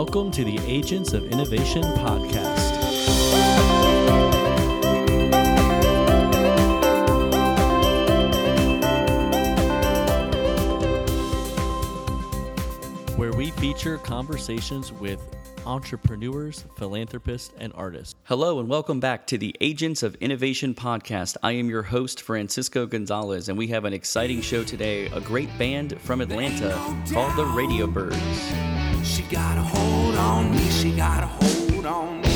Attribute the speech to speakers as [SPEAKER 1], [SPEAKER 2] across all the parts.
[SPEAKER 1] welcome to the Agents of Innovation podcast. Where we feature conversations with entrepreneurs, philanthropists, and artists.
[SPEAKER 2] Hello, and welcome back to the Agents of Innovation podcast. I am your host, Francisco Gonzalez, and we have an exciting show today a great band from Atlanta called the Radio Birds.
[SPEAKER 3] She got a hold on me, she got a hold on me.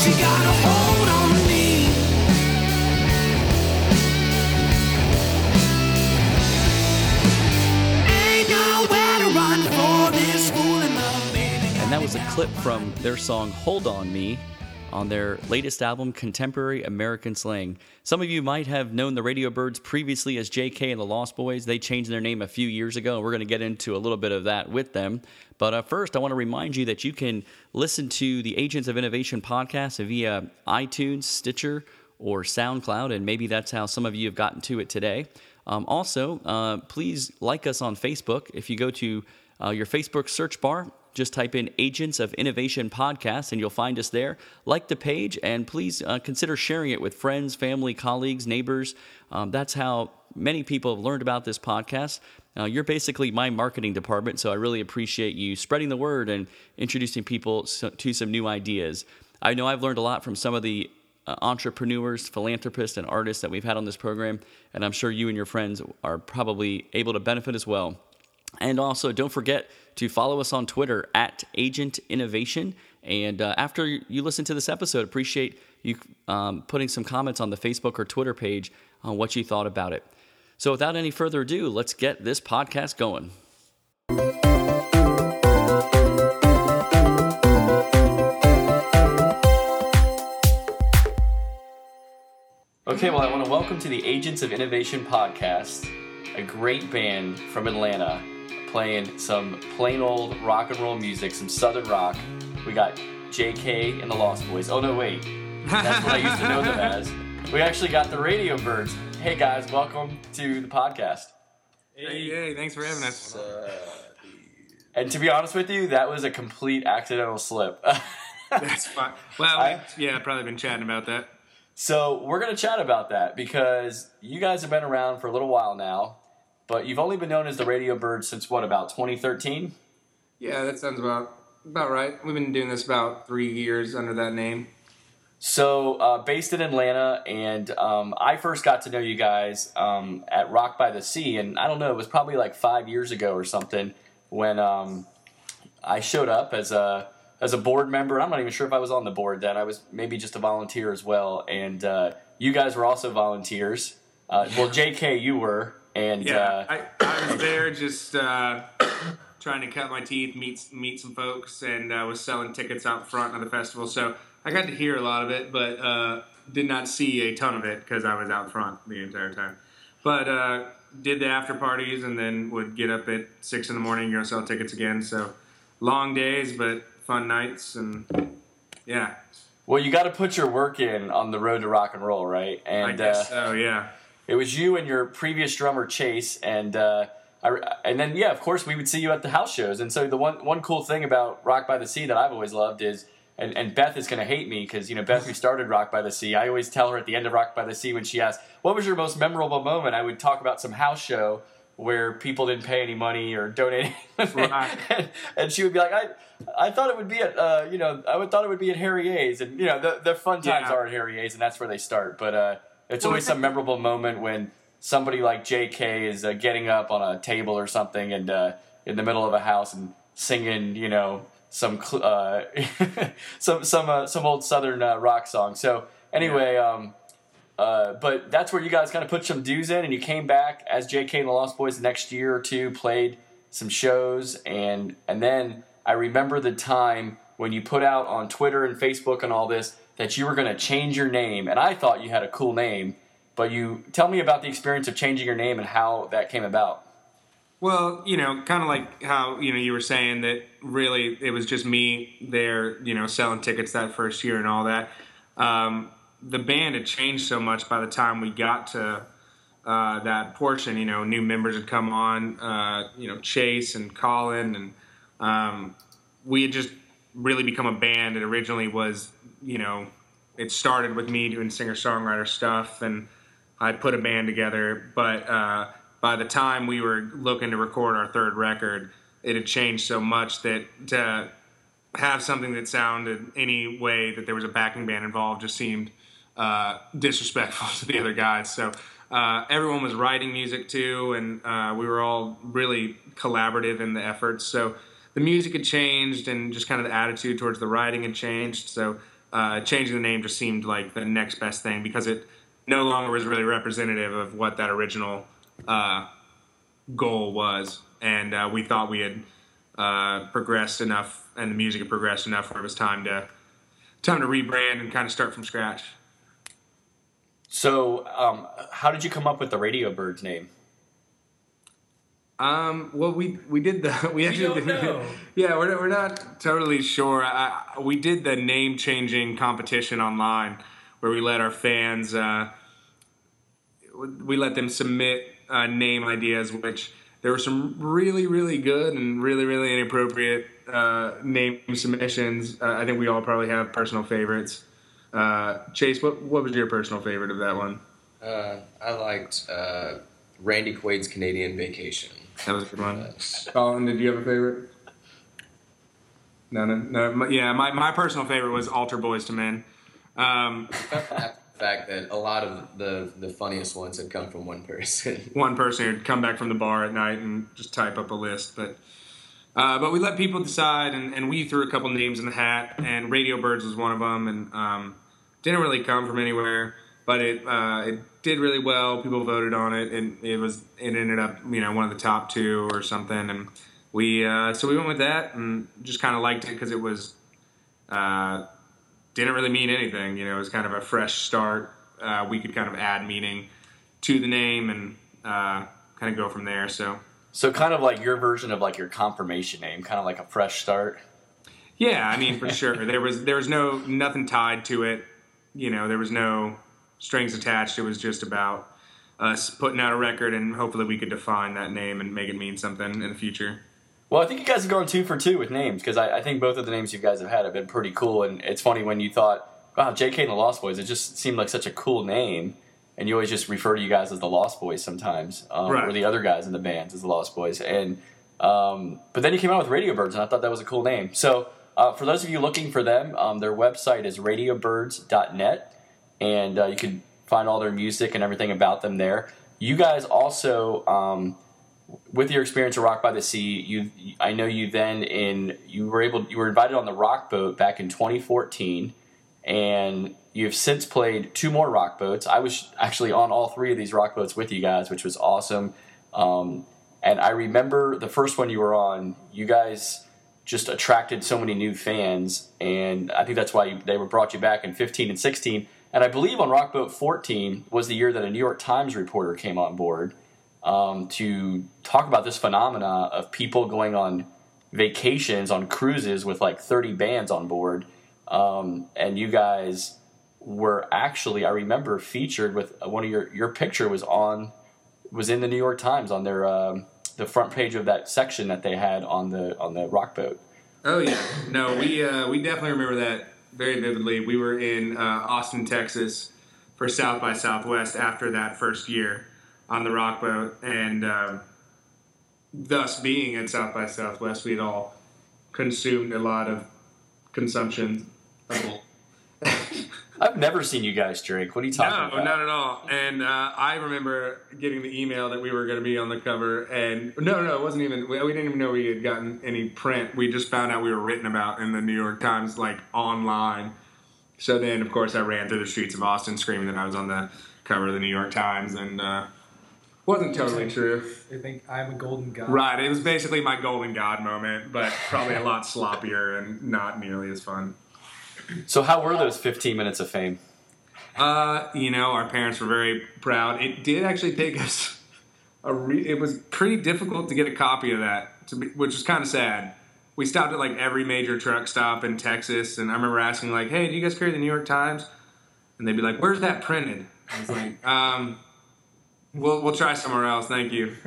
[SPEAKER 3] She got a hold on me. Ain't nowhere to run for this.
[SPEAKER 2] And that was a clip from their song Hold On Me on their latest album, Contemporary American Slang. Some of you might have known the Radio Birds previously as JK and the Lost Boys. They changed their name a few years ago, and we're going to get into a little bit of that with them. But uh, first, I want to remind you that you can listen to the Agents of Innovation podcast via iTunes, Stitcher, or SoundCloud, and maybe that's how some of you have gotten to it today. Um, also, uh, please like us on Facebook. If you go to uh, your Facebook search bar, just type in Agents of Innovation Podcast and you'll find us there. Like the page and please uh, consider sharing it with friends, family, colleagues, neighbors. Um, that's how many people have learned about this podcast. Uh, you're basically my marketing department, so I really appreciate you spreading the word and introducing people to some new ideas. I know I've learned a lot from some of the uh, entrepreneurs, philanthropists, and artists that we've had on this program, and I'm sure you and your friends are probably able to benefit as well. And also, don't forget to follow us on Twitter at Agent Innovation. And uh, after you listen to this episode, appreciate you um, putting some comments on the Facebook or Twitter page on what you thought about it. So, without any further ado, let's get this podcast going. Okay, well, I want to welcome to the Agents of Innovation podcast, a great band from Atlanta playing some plain old rock and roll music, some southern rock. We got JK and the Lost Boys. Oh, no, wait. That's what I used to know them as. We actually got the Radio Birds. Hey, guys, welcome to the podcast.
[SPEAKER 4] Hey, hey, thanks for having us.
[SPEAKER 2] And to be honest with you, that was a complete accidental slip.
[SPEAKER 4] That's fine. Well,
[SPEAKER 2] I-
[SPEAKER 4] yeah, probably been chatting about that.
[SPEAKER 2] So we're gonna chat about that because you guys have been around for a little while now, but you've only been known as the Radio Birds since what about 2013?
[SPEAKER 4] Yeah, that sounds about about right. We've been doing this about three years under that name.
[SPEAKER 2] So uh, based in Atlanta, and um, I first got to know you guys um, at Rock by the Sea, and I don't know, it was probably like five years ago or something when um, I showed up as a as a board member. I'm not even sure if I was on the board then. I was maybe just a volunteer as well, and uh, you guys were also volunteers. Uh, well, J.K. you were, and
[SPEAKER 4] Yeah,
[SPEAKER 2] uh,
[SPEAKER 4] I, I was there just uh, trying to cut my teeth, meet meet some folks, and uh, was selling tickets out front of the festival. So I got to hear a lot of it, but uh, did not see a ton of it because I was out front the entire time. But uh, did the after parties and then would get up at six in the morning, go sell tickets again. So long days, but fun nights, and yeah,
[SPEAKER 2] well, you got to put your work in on the road to rock and roll, right?
[SPEAKER 4] I
[SPEAKER 2] And
[SPEAKER 4] guess
[SPEAKER 2] uh,
[SPEAKER 4] so. Yeah.
[SPEAKER 2] It was you and your previous drummer Chase, and uh, I, and then yeah, of course we would see you at the house shows. And so the one one cool thing about Rock by the Sea that I've always loved is, and, and Beth is going to hate me because you know Beth who started Rock by the Sea. I always tell her at the end of Rock by the Sea when she asks, "What was your most memorable moment?" I would talk about some house show where people didn't pay any money or donate,
[SPEAKER 4] Right.
[SPEAKER 2] and, and she would be like, "I." I thought it would be at, uh, you know, I would thought it would be at Harry A's, and you know, the, the fun times
[SPEAKER 4] Yeah.
[SPEAKER 2] are at Harry A's, and that's where they start. But uh, it's always some memorable moment when somebody like J.K. is uh, getting up on a table or something and uh, in the middle of a house and singing, you know, some cl- uh, some some uh, some old Southern uh, rock song. So anyway, um, uh, but that's where you guys kind of put some dues in, and you came back as J.K. and the Lost Boys the next year or two, played some shows, and and then I remember the time when you put out on Twitter and Facebook and all this that you were going to change your name, and I thought you had a cool name. But you tell me about the experience of changing your name and how that came about.
[SPEAKER 4] Well, you know, kind of like how you know you were saying that really it was just me there, you know, selling tickets that first year and all that. Um, the band had changed so much by the time we got to uh, that portion, you know, new members had come on, uh, you know, Chase and Colin, and um, we had just really become a band. It originally was, you know, it started with me doing singer songwriter stuff, and I put a band together. But uh, by the time we were looking to record our third record, it had changed so much that to have something that sounded any way that there was a backing band involved just seemed uh, disrespectful to the other guys. So uh, everyone was writing music too, and uh, we were all really collaborative in the efforts. So the music had changed, and just kind of the attitude towards the writing had changed. So uh, changing the name just seemed like the next best thing because it no longer was really representative of what that original uh, goal was, and uh, we thought we had uh, progressed enough, and the music had progressed enough where it was time to time to rebrand and kind of start from scratch.
[SPEAKER 2] So, um, how did you come up with the Radio Birds name?
[SPEAKER 4] Um, well, we we did the we actually
[SPEAKER 5] don't know.
[SPEAKER 4] yeah we're we're not totally sure. I, I- we did the name changing competition online where we let our fans uh, we let them submit uh, name ideas, which there were some really really good and really really inappropriate uh, name submissions. Uh, I think we all probably have personal favorites. Uh, Chase, what what was your personal favorite of that one?
[SPEAKER 5] Uh, I liked uh, Randy Quaid's Canadian Vacation.
[SPEAKER 4] That was a good one.
[SPEAKER 5] That's-
[SPEAKER 4] Colin, did you have a favorite? No, no, no. Yeah, my, my personal favorite was Alter Boys to Men. Um,
[SPEAKER 5] the fact that a lot of the the funniest ones had come from one person.
[SPEAKER 4] one person who'd come back from the bar at night and just type up a list, but uh, but we let people decide, and, and we threw a couple names in the hat, and Radio Birds was one of them, and um, didn't really come from anywhere, but it uh, it did really well. People voted on it, and it was it ended up you know one of the top two or something, and we uh, so we went with that and just kind of liked it because it was uh, didn't really mean anything. You know, it was kind of a fresh start. Uh, we could kind of add meaning to the name and uh, kind of go from there. So
[SPEAKER 2] So, kind of like your version of like your confirmation name, kind of like a fresh start.
[SPEAKER 4] yeah, I mean for sure there was there was no nothing tied to it. You know, there was no strings attached. It was just about us putting out a record and hopefully we could define that name and make it mean something in the future.
[SPEAKER 2] Well, I think you guys are going two for two with names because I, I think both of the names you guys have had have been pretty cool. And it's funny when you thought, wow, JK and the Lost Boys, it just seemed like such a cool name. And you always just refer to you guys as the Lost Boys sometimes, um,
[SPEAKER 4] Right.
[SPEAKER 2] or the other guys in the bands as the Lost Boys. And um, but then you came out with Radio Birds, and I thought that was a cool name. So uh, for those of you looking for them, um, their website is radiobirds.net, and uh, you can find all their music and everything about them there. You guys also. Um, with your experience at Rock by the Sea, you I know you then in you were able you were invited on the Rock Boat back in 2014, and you've since played two more Rock Boats. I was actually on all three of these Rock Boats with you guys, which was awesome. Um, and I remember the first one you were on, you guys just attracted so many new fans, and I think that's why you, they were brought you back in 15 and 16. And I believe on Rock Boat 14 was the year that a New York Times reporter came on board um, to talk about this phenomena of people going on vacations on cruises with like 30 bands on board. Um, and you guys were actually, I remember, featured with one of your your picture was on was in the New York Times on their um, the front page of that section that they had on the on the rock boat.
[SPEAKER 4] Oh yeah, no, we uh, we definitely remember that very vividly. We were in uh, Austin, Texas, for South by Southwest after that first year on the rock boat, and um, thus being at South by Southwest, we had all consumed a lot of consumption. of-
[SPEAKER 2] I've never seen you guys drink. What are you talking
[SPEAKER 4] No,
[SPEAKER 2] about?
[SPEAKER 4] No, not at all. And uh, I remember getting the email that we were going to be on the cover, and no, no, it wasn't even. We we didn't even know we had gotten any print. We just found out we were written about in the New York Times, like online. So then, of course, I ran through the streets of Austin screaming that I was on the cover of the New York Times, and uh, wasn't totally true.
[SPEAKER 6] They think I'm a golden god.
[SPEAKER 4] Right, it was basically my golden god moment, but probably a lot sloppier and not nearly as fun.
[SPEAKER 2] So how were those 15 minutes of fame?
[SPEAKER 4] Uh, you know, our parents were very proud. It did actually take us a. Re- it was pretty difficult to get a copy of that, be, which was kind of sad. We stopped at like every major truck stop in Texas, and I remember asking like, "Hey, do you guys carry the New York Times?" And they'd be like, "Where's that printed?" I was like, um, We'll we'll try somewhere else. Thank you.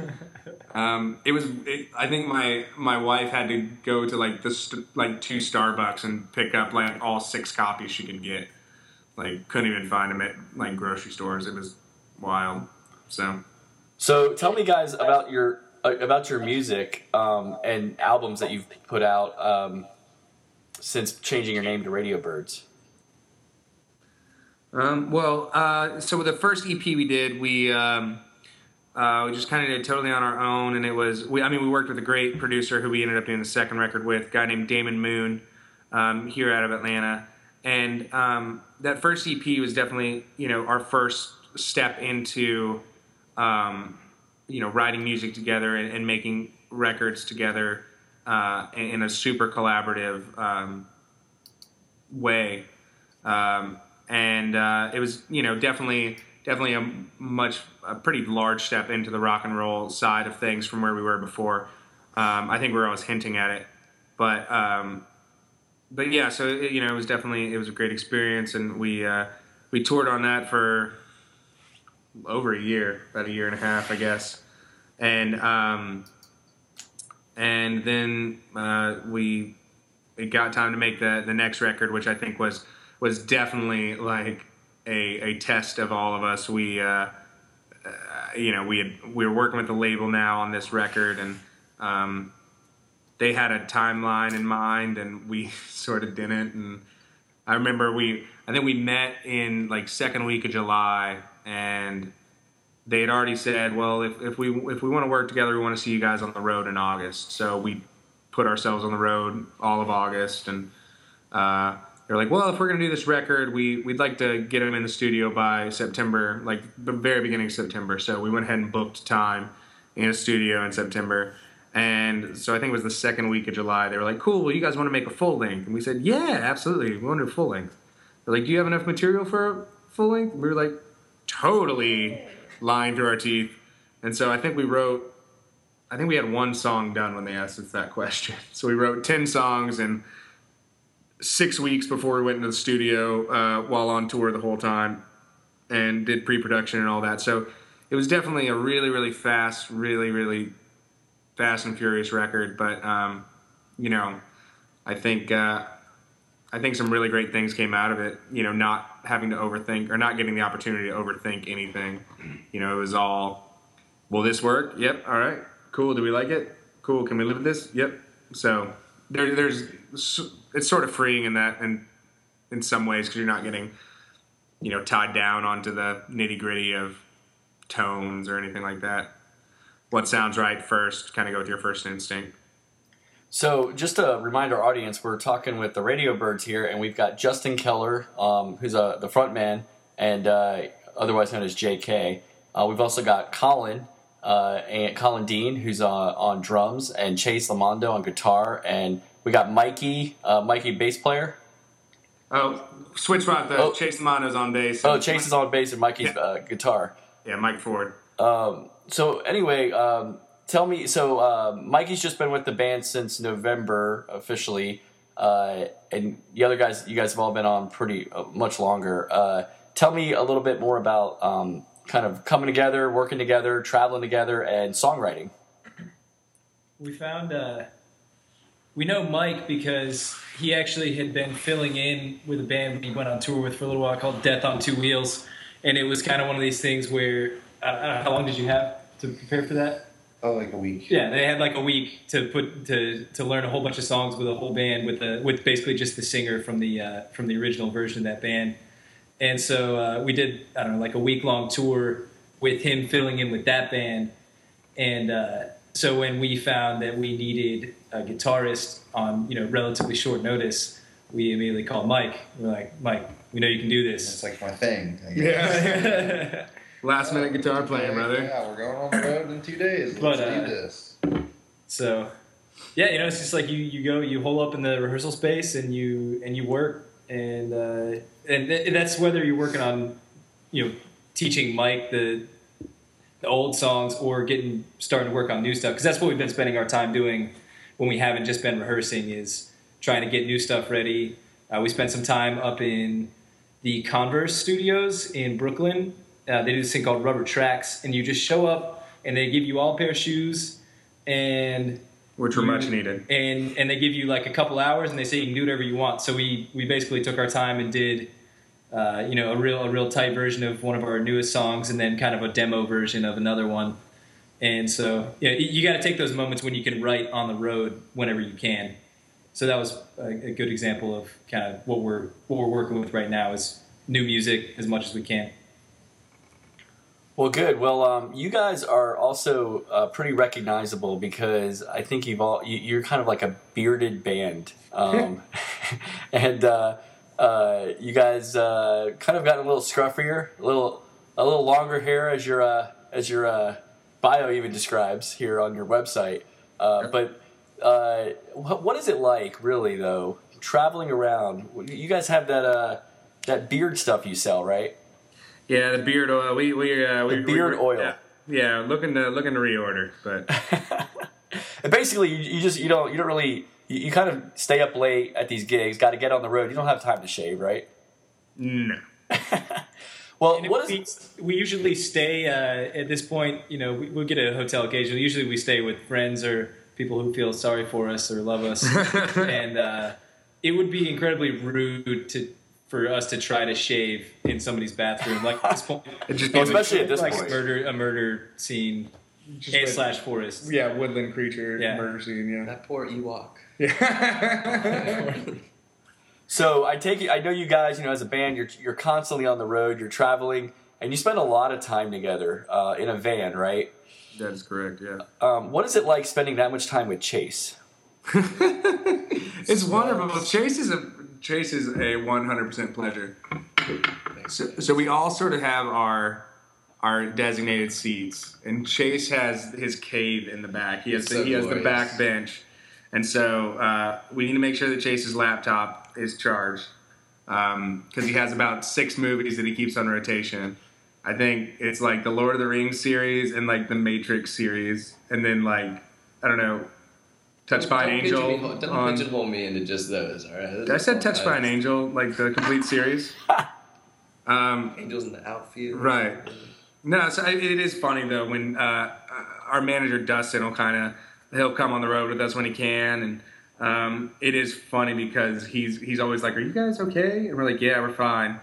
[SPEAKER 4] Um, it was. It, I think my my wife had to go to like the st- like two Starbucks and pick up like all six copies she could get. Like couldn't even find them at like grocery stores. It was wild. So
[SPEAKER 2] So tell me, guys, about your uh, about your music um, and albums that you've put out um, since changing your name to Radio Birds.
[SPEAKER 4] Um, well, uh, so with the first EP we did, we um, uh, we just kind of did totally on our own, and it was we. I mean, we worked with a great producer who we ended up doing the second record with, a guy named Damon Moon, um, here out of Atlanta, and um, that first EP was definitely you know our first step into um, you know writing music together and, and making records together uh, in, in a super collaborative um, way. Um, and uh, it was you know definitely definitely a much a pretty large step into the rock and roll side of things from where we were before. Um, I think we were always hinting at it, but um, but yeah, so it, you know it was definitely it was a great experience, and we uh, we toured on that for over a year, about a year and a half, I guess, and um, and then uh, we it got time to make the the next record, which I think was was definitely like a a test of all of us. We uh, uh, you know we had we were working with the label now on this record, and um, they had a timeline in mind, and we sort of didn't. And I remember we I think we met in like second week of July, and they had already said, well, if, if we if we want to work together, we want to see you guys on the road in August. So we put ourselves on the road all of August, and uh, they're like, well, if we're gonna do this record, we we'd like to get them in the studio by September, like the very beginning of September. So we went ahead and booked time in a studio in September. And so I think it was the second week of July. They were like, "Cool, well, you guys want to make a full length?" And we said, "Yeah, absolutely. We want to do a full length." They're like, "Do you have enough material for a full length?" We were like, "Totally." Lying through our teeth. And so I think we wrote. I think we had one song done when they asked us that question. So we wrote ten songs and six weeks before we went into the studio uh, while on tour the whole time and did pre-production and all that. So it was definitely a really really fast really really fast and furious record. But um, you know i think uh, i think some really great things came out of it you know not having to overthink or not getting the opportunity to overthink anything. You know it was all will this work? Yep. All right. Cool. Do we like it? Cool. Can we live with this? Yep. So there, there's it's sort of freeing in that and in some ways because you're not getting you know tied down onto the nitty gritty of tones or anything like that what sounds right first kind of go with your first instinct
[SPEAKER 2] So, just to remind our audience, we're talking with the Radio Birds here, and we've got Justin Keller, um, who's uh, the front man, and uh, otherwise known as JK. Uh, we've also got Colin, uh, and Colin Dean, who's uh, on drums, and Chase Lamondo on guitar, and we got Mikey, uh, Mikey bass player.
[SPEAKER 4] oh switch right there.
[SPEAKER 2] Oh.
[SPEAKER 4] chase Lamano's on bass
[SPEAKER 2] Oh, Chase is on bass and Mikey's
[SPEAKER 4] Yeah.
[SPEAKER 2] uh, guitar.
[SPEAKER 4] yeah mike ford
[SPEAKER 2] Um, so anyway, um, tell me. So uh, Mikey's just been with the band since November officially, uh, and the other guys, you guys have all been on pretty uh, much longer. Uh, tell me a little bit more about um, kind of coming together, working together, traveling together, and songwriting.
[SPEAKER 6] We found uh, we know Mike because he actually had been filling in with a band we went on tour with for a little while called Death on Two Wheels, and it was kind of one of these things where I don't know how long did you have to prepare for that?
[SPEAKER 7] Oh, like a week.
[SPEAKER 6] Yeah, they had like a week to put to to learn a whole bunch of songs with a whole band with the with basically just the singer from the uh, from the original version of that band. And so uh, we did I don't know like a week long tour with him filling in with that band. And uh, so when we found that we needed a guitarist on you know relatively short notice, we immediately called Mike. We're like, Mike, we know you can do this.
[SPEAKER 7] It's like my thing.
[SPEAKER 4] Yeah last minute guitar playing brother
[SPEAKER 7] Yeah, we're going on the road in two days.
[SPEAKER 6] But,
[SPEAKER 7] Let's
[SPEAKER 6] uh,
[SPEAKER 7] do this.
[SPEAKER 6] So, yeah, you know, it's just like you, you go, you hole up in the rehearsal space and you and you work, and uh, and th- that's whether you're working on, you know, teaching Mike the, the old songs or getting starting to work on new stuff because that's what we've been spending our time doing when we haven't just been rehearsing is trying to get new stuff ready. Uh, we spent some time up in the Converse studios in Brooklyn Uh, they do this thing called rubber tracks, and you just show up, and they give you all a pair of shoes, and
[SPEAKER 4] which were much needed.
[SPEAKER 6] and and they give you like a couple hours, and they say you can do whatever you want. So we we basically took our time and did. Uh, you know, a real a real tight version of one of our newest songs, and then kind of a demo version of another one. And so, yeah, you, you got to take those moments when you can write on the road whenever you can. So that was a, a good example of kind of what we're what we're working with right now is new music as much as we can.
[SPEAKER 2] Well, good. Well, um, you guys are also uh, pretty recognizable because I think you've all you, you're kind of like a bearded band, um, and uh, uh, you guys uh, kind of gotten a little scruffier, a little a little longer hair as your uh, as your uh, bio even describes here on your website. Uh, but uh, what, what is it like, really, though, traveling around? You guys have that uh, that beard stuff you sell, right?
[SPEAKER 4] Yeah, the beard oil. We we uh, we,
[SPEAKER 2] The beard
[SPEAKER 4] we,
[SPEAKER 2] oil.
[SPEAKER 4] Yeah, yeah, looking to looking to reorder, but
[SPEAKER 2] basically, you, you just you don't you don't really you, you kind of stay up late at these gigs. Got to get on the road. You don't have time to shave, right?
[SPEAKER 4] no.
[SPEAKER 2] Well,
[SPEAKER 6] And
[SPEAKER 2] what
[SPEAKER 6] we, we usually stay uh, at this point. You know, we, we'll get a hotel occasionally. Usually, we stay with friends or people who feel sorry for us or love us, and uh, it would be incredibly rude to for us to try to shave in somebody's bathroom. Like at this point,
[SPEAKER 4] just
[SPEAKER 2] especially at this
[SPEAKER 6] like
[SPEAKER 2] point.
[SPEAKER 6] murder a murder scene
[SPEAKER 4] Just
[SPEAKER 6] and
[SPEAKER 4] like-
[SPEAKER 6] slash forest.
[SPEAKER 4] yeah, woodland creature
[SPEAKER 6] Yeah.
[SPEAKER 4] murder scene. Yeah.
[SPEAKER 5] That poor Ewok.
[SPEAKER 2] So I take it. I know you guys. You know, as a band, you're you're constantly on the road. You're traveling, and you spend a lot of time together uh, in a van, right?
[SPEAKER 4] that is correct. Yeah.
[SPEAKER 2] Um, what is it like spending that much time with Chase?
[SPEAKER 4] It's wonderful. Chase is a Chase is a 100% pleasure. So, so we all sort of have our our designated seats, and Chase has his cave in the back. He has the,
[SPEAKER 5] So
[SPEAKER 4] he has the back bench, and so uh, we need to make sure that Chase's laptop is charged because he has about six movies that he keeps on rotation. I think it's like the Lord of the Rings series and like the Matrix series, and then like I don't know, Touched by an Angel.
[SPEAKER 5] pigeonhole- Don't
[SPEAKER 4] on-
[SPEAKER 5] pigeonhole me into just those. All right.
[SPEAKER 4] I said Touched by an Angel, like the complete series. Um,
[SPEAKER 5] Angels in the outfield.
[SPEAKER 4] Right. no, so it it is funny though when uh, our manager Dustin will kind of he'll come on the road with us when he can, and um, it is funny because he's he's always like, "Are you guys okay?" And we're like, "Yeah, we're fine,"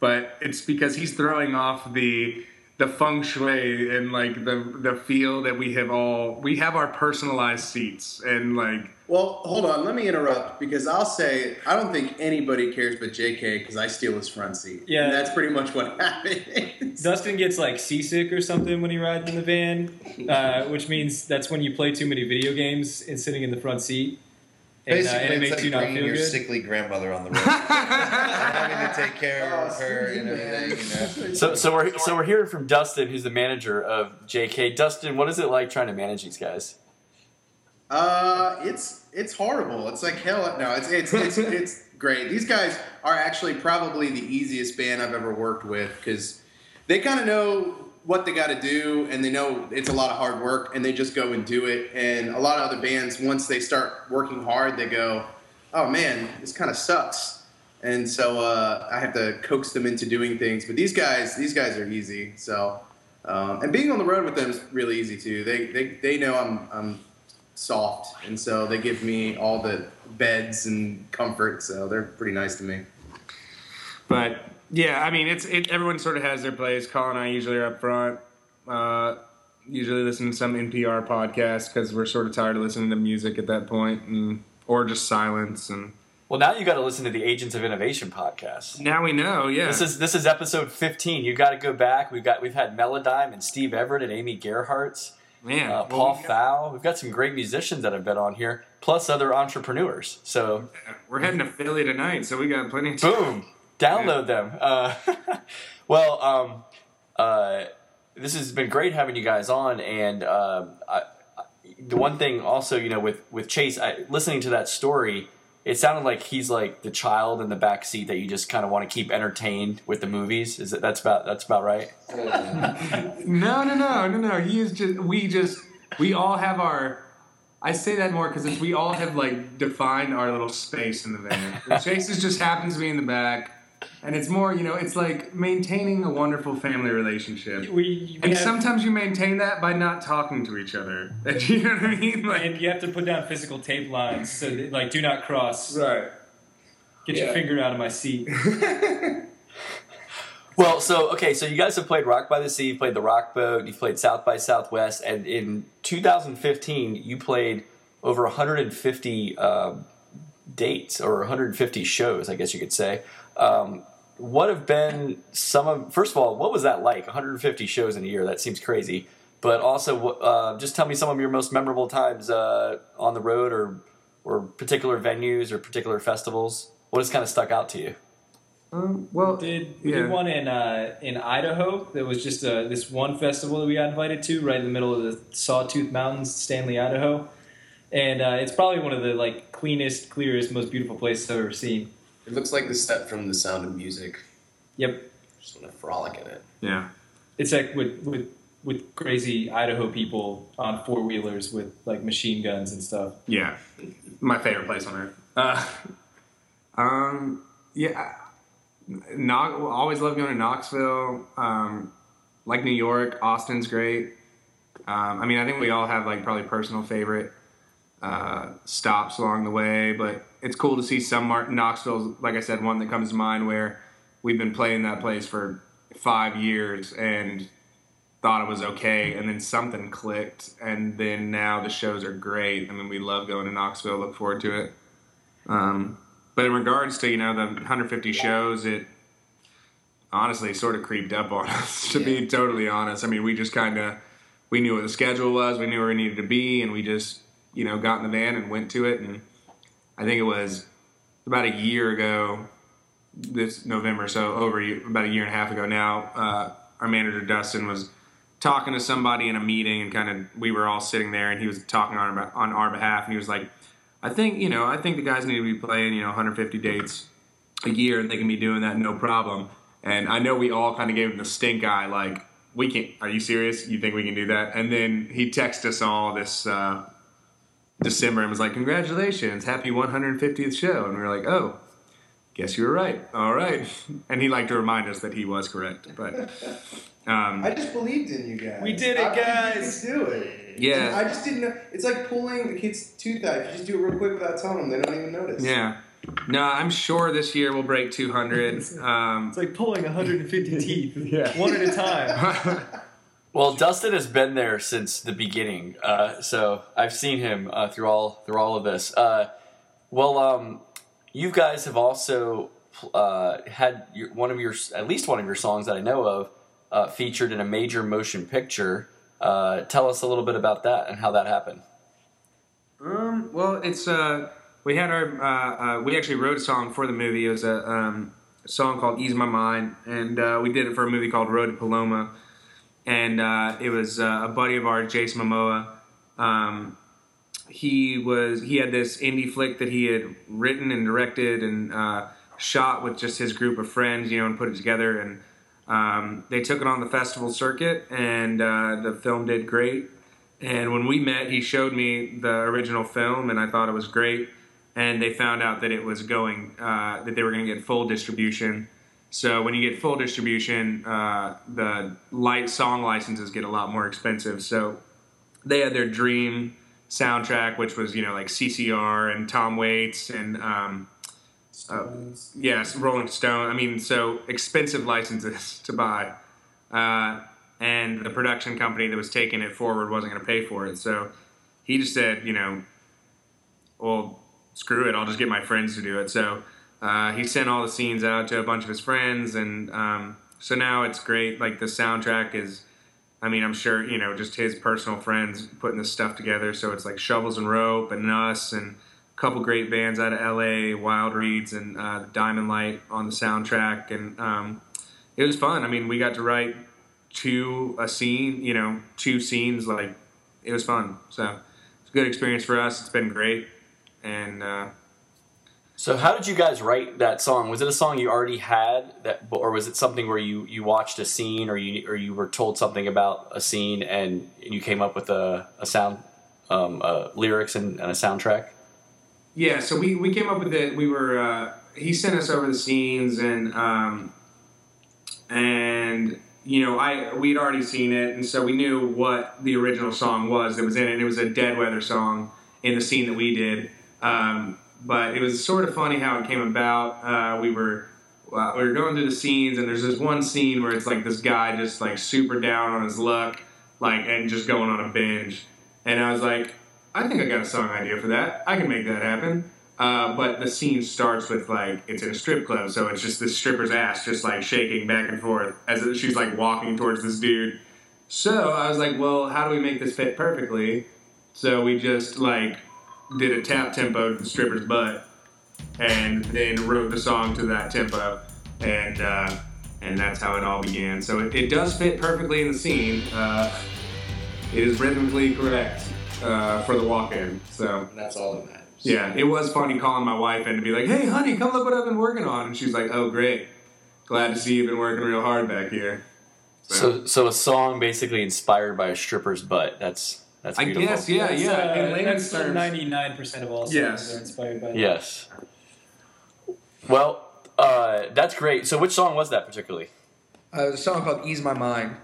[SPEAKER 4] but it's because he's throwing off the the feng shui and like the the feel that we have all we have our personalized seats and like
[SPEAKER 8] Well, hold on. Let me interrupt because I'll say I don't think anybody cares but JK because I steal his front seat.
[SPEAKER 6] Yeah.
[SPEAKER 8] And that's pretty much what happens.
[SPEAKER 6] Dustin gets like seasick or something when he rides in the van, uh, which means that's when you play too many video games and sitting in the front seat. And, uh,
[SPEAKER 7] Basically,
[SPEAKER 6] and it
[SPEAKER 7] it's
[SPEAKER 6] makes
[SPEAKER 7] like
[SPEAKER 6] you not
[SPEAKER 7] bringing your
[SPEAKER 6] good.
[SPEAKER 7] sickly grandmother on the road, having to take care of her and everything. You know?
[SPEAKER 2] So, so we're so we're hearing from Dustin, who's the manager of JK. Dustin, what is it like trying to manage these guys?
[SPEAKER 8] Uh, it's it's horrible. It's like hell. No, it's it's it's it's great. These guys are actually probably the easiest band I've ever worked with because they kind of know what they got to do and they know it's a lot of hard work and they just go and do it. And a lot of other bands, once they start working hard, they go, "Oh man, this kind of sucks." And so uh, I have to coax them into doing things. But these guys, these guys are easy. So um, and being on the road with them is really easy too. They they, they know I'm I'm soft, and so they give me all the beds and comfort. So they're pretty nice to me.
[SPEAKER 4] But yeah, I mean, it's it, everyone sort of has their place. Colin and I usually are up front. Uh, usually listen to some NPR podcast because we're sort of tired of listening to music at that point, and or just silence. And
[SPEAKER 2] Well, now you got to listen to the Agents of Innovation podcast.
[SPEAKER 4] now we know, yeah.
[SPEAKER 2] This is this is episode 15. You got to go back. We've got we've had Melodime and Steve Everett and Amy Gerhardt,
[SPEAKER 4] man.
[SPEAKER 2] uh,
[SPEAKER 4] well,
[SPEAKER 2] Paul
[SPEAKER 4] we-
[SPEAKER 2] Fowl. We've got some great musicians that have been on here, plus other entrepreneurs. So
[SPEAKER 4] we're heading to Philly tonight, so we got plenty of time.
[SPEAKER 2] boom, download them. Uh, well, um, uh, this has been great having you guys on, and um, I, I, the one thing also, you know, with with Chase, I, listening to that story, it sounded like he's like the child in the back seat that you just kind of want to keep entertained with the movies. Is that that's about that's about right?
[SPEAKER 4] No, no, no, no, no. He is just. We just. We all have our. I say that more because we all have like defined our little space in the van. Chase is just happens to be in the back, and it's more, you know, it's like maintaining a wonderful family relationship.
[SPEAKER 6] We, we
[SPEAKER 4] And
[SPEAKER 6] have-
[SPEAKER 4] sometimes you maintain that by not talking to each other. you know what I mean? Like,
[SPEAKER 6] and you have to put down physical tape lines so that, like do not cross.
[SPEAKER 4] right.
[SPEAKER 6] Get your finger out of my seat.
[SPEAKER 2] Well, so okay, so you guys have played Rock by the Sea, you've played the Rock Boat, you've played South by Southwest, and in 2015 you played over 150 um, dates or 150 shows, I guess you could say. Um, what have been some of? First of all, what was that like? 150 shows in a year? That seems crazy. But also, uh, just tell me some of your most memorable times uh, on the road, or or particular venues or particular festivals. What has kind of stuck out to you?
[SPEAKER 4] Um, well,
[SPEAKER 6] Did we
[SPEAKER 4] Yeah.
[SPEAKER 6] did one in uh, in Idaho? There was just uh, this one festival that we got invited to, right in the middle of the Sawtooth Mountains, Stanley, Idaho, and uh, it's probably one of the like cleanest, clearest, most beautiful places I've ever seen.
[SPEAKER 5] It looks like the step from The Sound of Music.
[SPEAKER 6] Yep,
[SPEAKER 5] Just want to frolic in it.
[SPEAKER 4] yeah.
[SPEAKER 6] it's like with with with crazy Idaho people on four wheelers with like machine guns and stuff.
[SPEAKER 4] Yeah, my favorite place on earth. Uh, um, yeah, Knox, always love going to Knoxville. Um, like New York, Austin's great. Um, I mean, I think we all have like probably personal favorite uh, stops along the way, but it's cool to see some Mar- Knoxville's, like I said, one that comes to mind where we've been playing that place for five years and thought it was okay, and then something clicked, and then now the shows are great. I mean, we love going to Knoxville. Look forward to it. Um, but in regards to you know the 150 shows, it honestly sort of creeped up on us. To be totally honest, I mean, we just kind of we knew what the schedule was, we knew where we needed to be, and we just you know got in the van and went to it. And I think it was about a year ago this November, so over a about a year and a half ago now. Uh, our manager Dustin was talking to somebody in a meeting, and kind of we were all sitting there, and he was talking on our, on our behalf, and he was like, "I think you know, I think the guys need to be playing you know 150 dates a year, and they can be doing that no problem." And I know we all kind of gave him the stink eye, like, "We can't. Are you serious? You think we can do that?" And then he texted us all this. Uh, December and was like, "Congratulations, happy 150th show," and we were like, "Oh, guess you were right. All right. And he liked to remind us that he was correct. But um,
[SPEAKER 8] I just believed in you guys.
[SPEAKER 6] We did it,
[SPEAKER 8] I
[SPEAKER 6] guys.
[SPEAKER 8] You could do it.
[SPEAKER 4] Yeah.
[SPEAKER 8] I just didn't know. It's like pulling the kid's tooth out. You just do it real quick without telling them. They don't even notice.
[SPEAKER 4] yeah. No, I'm sure this year we'll break 200. Um,
[SPEAKER 6] It's like pulling 150 teeth, one at a time.
[SPEAKER 2] Well, Dustin has been there since the beginning, uh, so I've seen him uh, through all through all of this. Uh, well, um, you guys have also uh, had your, one of your at least one of your songs that I know of uh, featured in a major motion picture. Uh, tell us a little bit about that and how that happened.
[SPEAKER 4] Um, well, it's we had our we actually wrote a song for the movie. It was a, um, a song called "Ease My Mind," and we did it for a movie called Road to Paloma. And uh, it was uh, a buddy of ours, Jason Momoa. Um, he was he had this indie flick that he had written and directed and uh, shot with just his group of friends, you know, and put it together. And um, they took it on the festival circuit, and uh, the film did great. And when we met, he showed me the original film, and I thought it was great. And they found out that it was going, uh, that they were going to get full distribution. So when you get full distribution, uh, the light song licenses get a lot more expensive. So they had their dream soundtrack, which was you know like CCR and Tom Waits and um, uh, yes, Rolling Stone. I mean, so expensive licenses to buy, uh, and the production company that was taking it forward wasn't going to pay for it. So he just said, you know, well, screw it, I'll just get my friends to do it. So uh, he sent all the scenes out to a bunch of his friends, and um, so now it's great. Like the soundtrack is. I mean, I'm sure you know just his personal friends putting this stuff together. So it's like Shovels and Rope and us and a couple great bands out of LA, Wild Reeds and uh, Diamond Light on the soundtrack, and um, it was fun. I mean, we got to write two a scene, you know, two scenes. Like it was fun. So it's a good experience for us. It's been great, and uh,
[SPEAKER 2] So, how did you guys write that song? Was it a song you already had, that, or was it something where you, you watched a scene, or you or you were told something about a scene and you came up with a, a sound, um, uh, lyrics and, and a soundtrack?
[SPEAKER 4] Yeah, so we, we came up with it. We were uh, he sent us over the scenes and um, and you know I we'd already seen it and so we knew what the original song was that was in it. It was a Dead Weather song in the scene that we did. Um, but it was sort of funny how it came about. Uh, we were well, we were going through the scenes and there's this one scene where it's like this guy just like super down on his luck, like and just going on a binge. And I was like, I think I got a song idea for that. I can make that happen. Uh, but the scene starts with like it's in a strip club, so it's just this stripper's ass just like shaking back and forth as she's like walking towards this dude. So I was like, well, how do we make this fit perfectly? So we just like did a tap tempo to the stripper's butt, and then wrote the song to that tempo, and uh, and that's how it all began. So it, it does fit perfectly in the scene. Uh, it is rhythmically correct uh, for the walk-in. So
[SPEAKER 5] And that's all that matters.
[SPEAKER 4] yeah, it was funny calling my wife in to be like, "Hey, honey, come look what I've been working on," and she's like, "Oh, great, glad to see you've been working real hard back here."
[SPEAKER 2] So, so a song basically inspired by a stripper's butt. That's that's
[SPEAKER 4] I
[SPEAKER 2] beautiful.
[SPEAKER 4] guess, yeah,
[SPEAKER 6] That's,
[SPEAKER 4] yeah.
[SPEAKER 6] uh,
[SPEAKER 4] in layman's terms.
[SPEAKER 6] ninety-nine percent of all songs
[SPEAKER 4] Yes.
[SPEAKER 6] are inspired by that.
[SPEAKER 2] Yes. Well, uh, that's great. So, which song was that particularly?
[SPEAKER 9] Uh, there's a song called "Ease My Mind."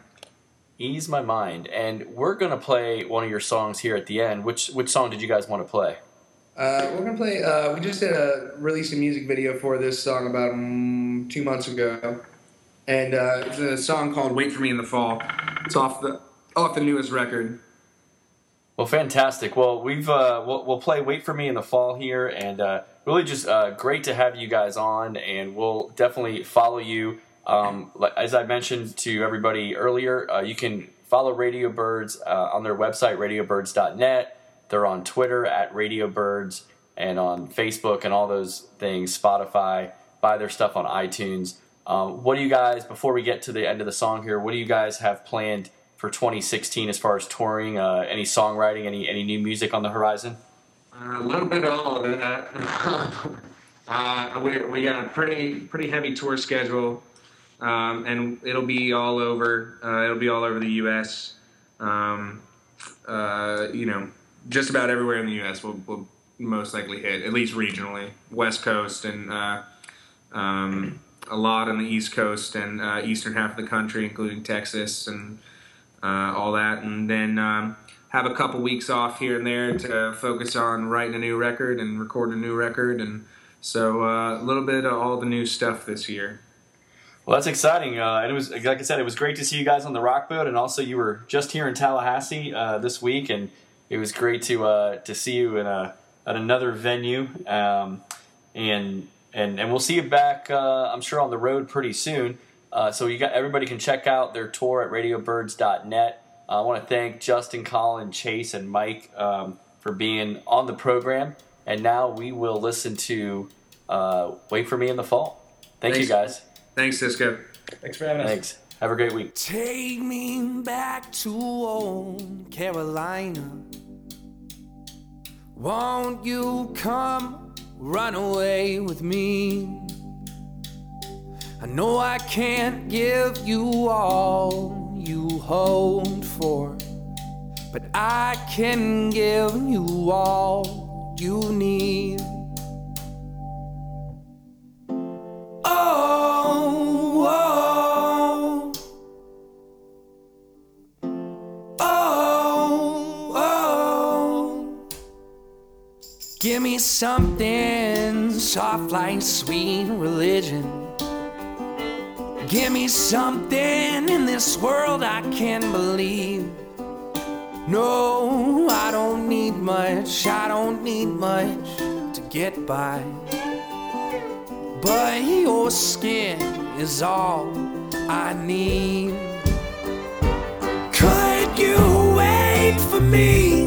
[SPEAKER 2] Ease my mind, and we're gonna play one of your songs here at the end. Which which song did you guys want to play?
[SPEAKER 9] Uh, we're gonna play. Uh, we just did a released a music video for this song about um, two months ago, and uh,
[SPEAKER 4] It's a song called "Wait for Me in the Fall." It's off the off the newest record.
[SPEAKER 2] Well, fantastic. Well, we've uh, we'll, we'll play "Wait for Me" in the fall here, and uh, really just uh, great to have you guys on. And we'll definitely follow you. Um, as I mentioned to everybody earlier, uh, you can follow Radio Birds uh, on their website, RadioBirds.net. They're on Twitter at Radio Birds and on Facebook and all those things. Spotify. Buy their stuff on iTunes. Um, what do you guys? Before we get to the end of the song here, what do you guys have planned for 2016 as far as touring? Uh, any songwriting? Any any new music on the horizon?
[SPEAKER 4] Uh, a little bit of all of that. uh, we, we got a pretty pretty heavy tour schedule, um, and it'll be all over. Uh, it'll be all over the U.S. Um, uh, you know, just about everywhere in the U.S. We'll, we'll most likely hit, at least regionally, West Coast and uh, um, a lot on the East Coast and eastern half of the country, including Texas and uh, all that, and then um, have a couple weeks off here and there to focus on writing a new record and recording a new record, and so uh, a little bit of all the new stuff this year.
[SPEAKER 2] Well, that's exciting. Uh, and it was like I said, it was great to see you guys on the rock boat, and also you were just here in Tallahassee uh, this week, and it was great to uh, to see you in a at another venue. Um, and and and we'll see you back. Uh, I'm sure on the road pretty soon. Uh, so you got everybody can check out their tour at RadioBirds.net. Uh, I want to thank Justin, Colin, Chase, and Mike um, for being on the program. And now we will listen to uh, "Wait for Me in the Fall." Thank you, guys.
[SPEAKER 4] Thanks, Cisco.
[SPEAKER 6] Thanks for having us.
[SPEAKER 2] Thanks. Have a great week.
[SPEAKER 3] Take me back to old Carolina. Won't you come run away with me? I know I can't give you all you hold for, but I can give you all you need. Oh, oh, oh, oh. Give me something soft like sweet religion. Give me something in this world I can believe. No, I don't need much, I don't need much to get by. But your skin is all I need. Could you wait for me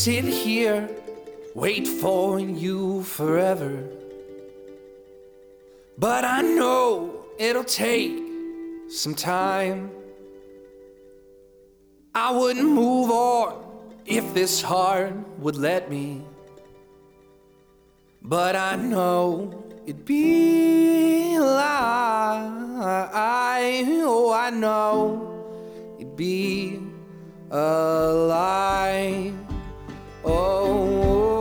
[SPEAKER 3] sit here, wait for you forever. But I know it'll take some time. I wouldn't move on if this heart would let me. But I know it'd be a lie. Oh, I know it'd be a lie. Oh. oh, oh.